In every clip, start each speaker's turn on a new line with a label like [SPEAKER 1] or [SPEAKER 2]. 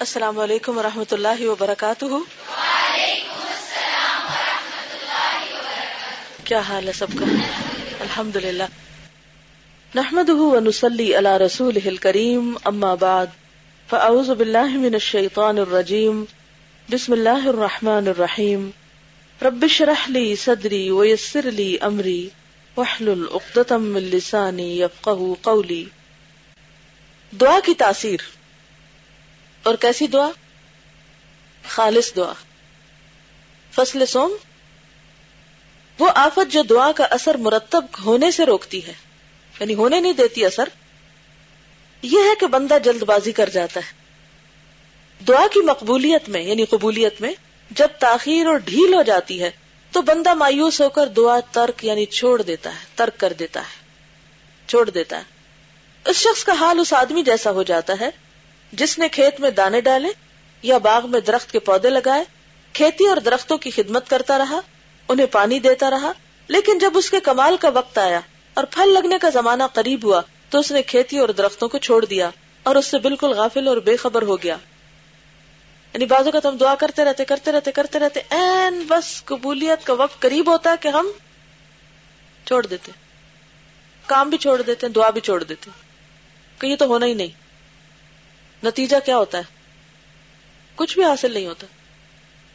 [SPEAKER 1] السلام علیکم و رحمۃ اللہ وبرکاتہ۔ کیا حال ہے سب کا؟ الحمد للہ نحمد ونسلی علی رسول کریم اما بعد، فاعوذ باللہ من الشیطان الرجیم، بسم اللہ الرحمن الرحیم۔ رب اشرح لی صدری ویسر لی امری، واحلل عقدۃ من لسانی یفقهوا قولی۔ دعا کی تاثیر۔ اور کیسی دعا؟ خالص دعا۔ فصل سوم وہ آفت جو دعا کا اثر مرتب ہونے سے روکتی ہے یعنی ہونے نہیں دیتی اثر، یہ ہے کہ بندہ جلد بازی کر جاتا ہے۔ دعا کی مقبولیت میں یعنی قبولیت میں، جب تاخیر اور ڈھیل ہو جاتی ہے، تو بندہ مایوس ہو کر دعا ترک یعنی چھوڑ دیتا ہے، ترک کر دیتا ہے، چھوڑ دیتا ہے۔ اس شخص کا حال اس آدمی جیسا ہو جاتا ہے جس نے کھیت میں دانے ڈالے یا باغ میں درخت کے پودے لگائے، کھیتی اور درختوں کی خدمت کرتا رہا، انہیں پانی دیتا رہا، لیکن جب اس کے کمال کا وقت آیا اور پھل لگنے کا زمانہ قریب ہوا، تو اس نے کھیتی اور درختوں کو چھوڑ دیا اور اس سے بالکل غافل اور بے خبر ہو گیا۔ یعنی بازو کا تم دعا کرتے رہتے کرتے رہتے کرتے رہتے، این بس قبولیت کا وقت قریب ہوتا ہے کہ ہم چھوڑ دیتے۔ کام بھی چھوڑ دیتے، دعا بھی چھوڑ دیتے۔ کہ یہ تو ہونا ہی نہیں۔ نتیجہ کیا ہوتا ہے؟ کچھ بھی حاصل نہیں ہوتا۔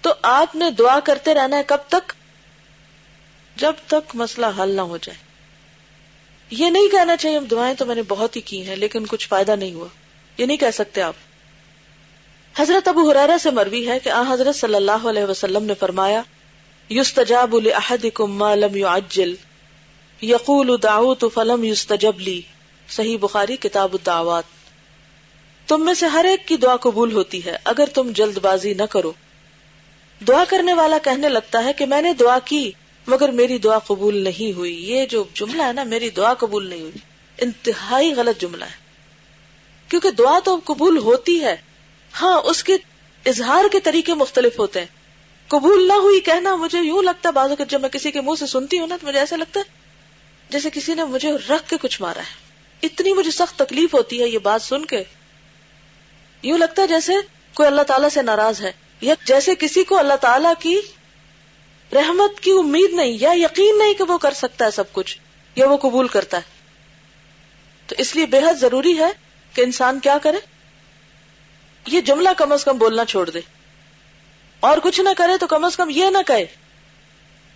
[SPEAKER 1] تو آپ نے دعا کرتے رہنا ہے کب تک؟ جب تک مسئلہ حل نہ ہو جائے۔ یہ نہیں کہنا چاہیے دعائیں تو میں نے بہت ہی کی ہیں، لیکن کچھ فائدہ نہیں ہوا۔ یہ نہیں کہہ سکتے آپ۔ حضرت ابو حرارا سے مروی ہے کہ آ، حضرت صلی اللہ علیہ وسلم نے فرمایا، یستجاب لاحدکم ما لم يعجل یقول دعوت فلم یستجب لی۔ صحیح بخاری، کتاب الدعوات۔ تم میں سے ہر ایک کی دعا قبول ہوتی ہے، اگر تم جلد بازی نہ کرو۔ دعا کرنے والا کہنے لگتا ہے کہ میں نے دعا کی، مگر میری دعا قبول نہیں ہوئی۔ یہ جو جملہ ہے نا، میری دعا قبول نہیں ہوئی۔ انتہائی غلط جملہ ہے۔ کیونکہ دعا تو قبول ہوتی ہے۔ ہاں اس کے اظہار کے طریقے مختلف ہوتے ہیں۔ قبول نہ ہوئی کہنا مجھے یوں لگتا ہے، بعض جب میں کسی کے منہ سے سنتی ہوں نا، تو مجھے ایسا لگتا ہے جیسے کسی نے مجھے رکھ کے کچھ مارا ہے۔ اتنی مجھے سخت تکلیف ہوتی ہے یہ بات سن کے۔ یوں لگتا ہے جیسے کوئی اللہ تعالیٰ سے ناراض ہے، یا جیسے کسی کو اللہ تعالیٰ کی رحمت کی امید نہیں، یا یقین نہیں کہ وہ کر سکتا ہے سب کچھ، یا وہ قبول کرتا ہے۔ تو اس لیے بے حد ضروری ہے کہ انسان کیا کرے؟ یہ جملہ کم از کم بولنا چھوڑ دے۔ اور کچھ نہ کرے تو کم از کم یہ نہ کہے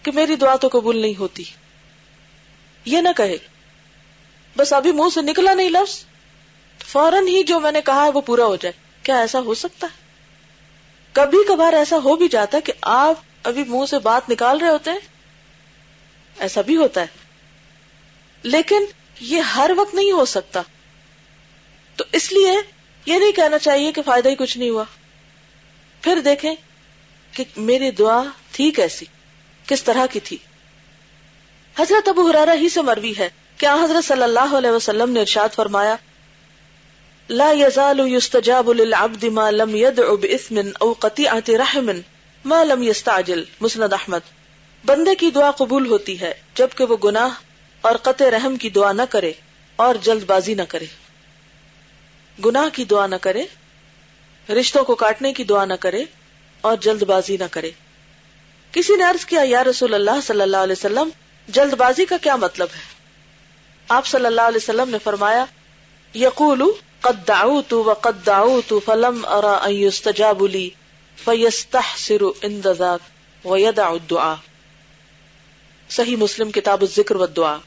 [SPEAKER 1] کہ میری دعا تو قبول نہیں ہوتی۔ یہ نہ کہے۔ بس ابھی منہ سے نکلا نہیں لفظ۔ فوراً ہی جو میں نے کہا ہے وہ پورا ہو جائے۔ کیا ایسا ہو سکتا ہے؟ کبھی کبھار ایسا ہو بھی جاتا ہے کہ آپ ابھی منہ سے بات نکال رہے ہوتے ہیں۔ ایسا بھی ہوتا ہے۔ لیکن یہ ہر وقت نہیں ہو سکتا۔ تو اس لیے یہ نہیں کہنا چاہیے کہ فائدہ ہی کچھ نہیں ہوا۔ پھر دیکھیں کہ میری دعا تھی کیسی؟ کس طرح کی تھی؟ حضرت ابو حرارہ ہی سے مروی ہے۔ کیا حضرت صلی اللہ علیہ وسلم نے ارشاد فرمایا لا يزال يستجاب للعبد ما لم يدع باثم او قطيعه رحم ما لم يستعجل. مسند احمد بندے کی دعا قبول ہوتی ہے جبکہ وہ گناہ اور قطع رحم کی دعا نہ کرے اور جلد بازی نہ کرے. گناہ کی دعا نہ کرے، رشتوں کو کاٹنے کی دعا نہ کرے اور جلد بازی نہ کرے. کسی نے عرض کیا، یا رسول اللہ صلی اللہ علیہ وسلم، جلد بازی کا کیا مطلب ہے؟ آپ صلی اللہ علیہ وسلم نے فرمایا یقول قد دعوت وقد دعوت فلم ارى ان يستجاب لي فيستحسر عند ذاك ويدع الدعاء صحیح مسلم کتاب الذکر والدعاء۔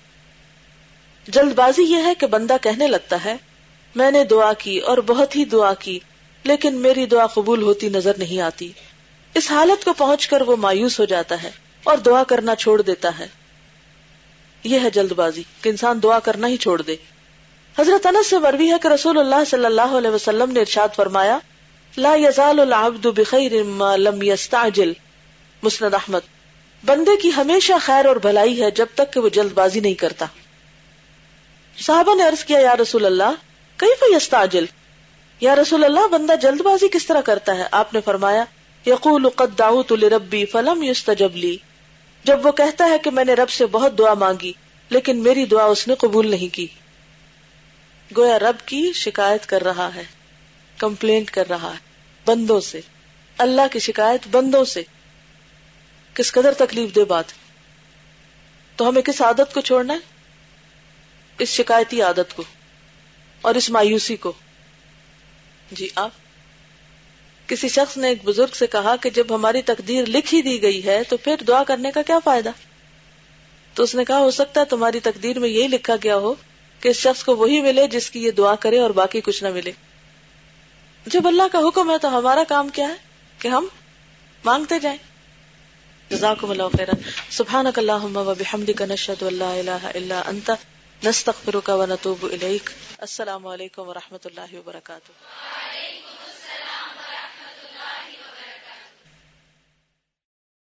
[SPEAKER 1] جلد بازی یہ ہے کہ بندہ کہنے لگتا ہے، میں نے دعا کی اور بہت ہی دعا کی، لیکن میری دعا قبول ہوتی نظر نہیں آتی۔ اس حالت کو پہنچ کر وہ مایوس ہو جاتا ہے اور دعا کرنا چھوڑ دیتا ہے۔ یہ ہے جلد بازی، کہ انسان دعا کرنا ہی چھوڑ دے۔ حضرت انس سے مروی ہے کہ رسول اللہ صلی اللہ علیہ وسلم نے ارشاد فرمایا، لا يزال العبد بخير ما لم يستعجل مسند احمد۔ بندے کی ہمیشہ خیر اور بھلائی ہے جب تک کہ وہ جلد بازی نہیں کرتا۔ صحابہ نے عرض کیا، یا رسول اللہ، کیف یستعجل؟ یا رسول اللہ، بندہ جلد بازی کس طرح کرتا ہے؟ آپ نے فرمایا، یقول قد دعوت لربی فلم يستجب لی۔ جب وہ کہتا ہے کہ میں نے رب سے بہت دعا مانگی، لیکن میری دعا اس نے قبول نہیں کی۔ گویا رب کی شکایت کر رہا ہے کمپلینٹ کر رہا ہے، بندوں سے۔ اللہ کی شکایت بندوں سے۔ کس قدر تکلیف دے بات تو ہمیں کس عادت کو چھوڑنا ہے؟ اس شکایتی عادت کو اور اس مایوسی کو۔ جی آپ، کسی شخص نے ایک بزرگ سے کہا کہ جب ہماری تقدیر لکھ ہی دی گئی ہے تو پھر دعا کرنے کا کیا فائدہ؟ تو اس نے کہا، ہو سکتا ہے تمہاری تقدیر میں یہی لکھا گیا ہو کہ اس شخص کو وہی ملے جس کی یہ دعا کرے اور باقی کچھ نہ ملے۔ جب اللہ کا حکم ہے تو ہمارا کام کیا ہے؟ کہ ہم مانگتے جائیں۔ جزاکم اللہ خیرا۔ سبحانک اللہم و بحمدک نشہد اللہ الہ الا انت۔ نستغفرک و نتوب الیک۔ السلام علیکم و رحمت اللہ وبرکاتہ۔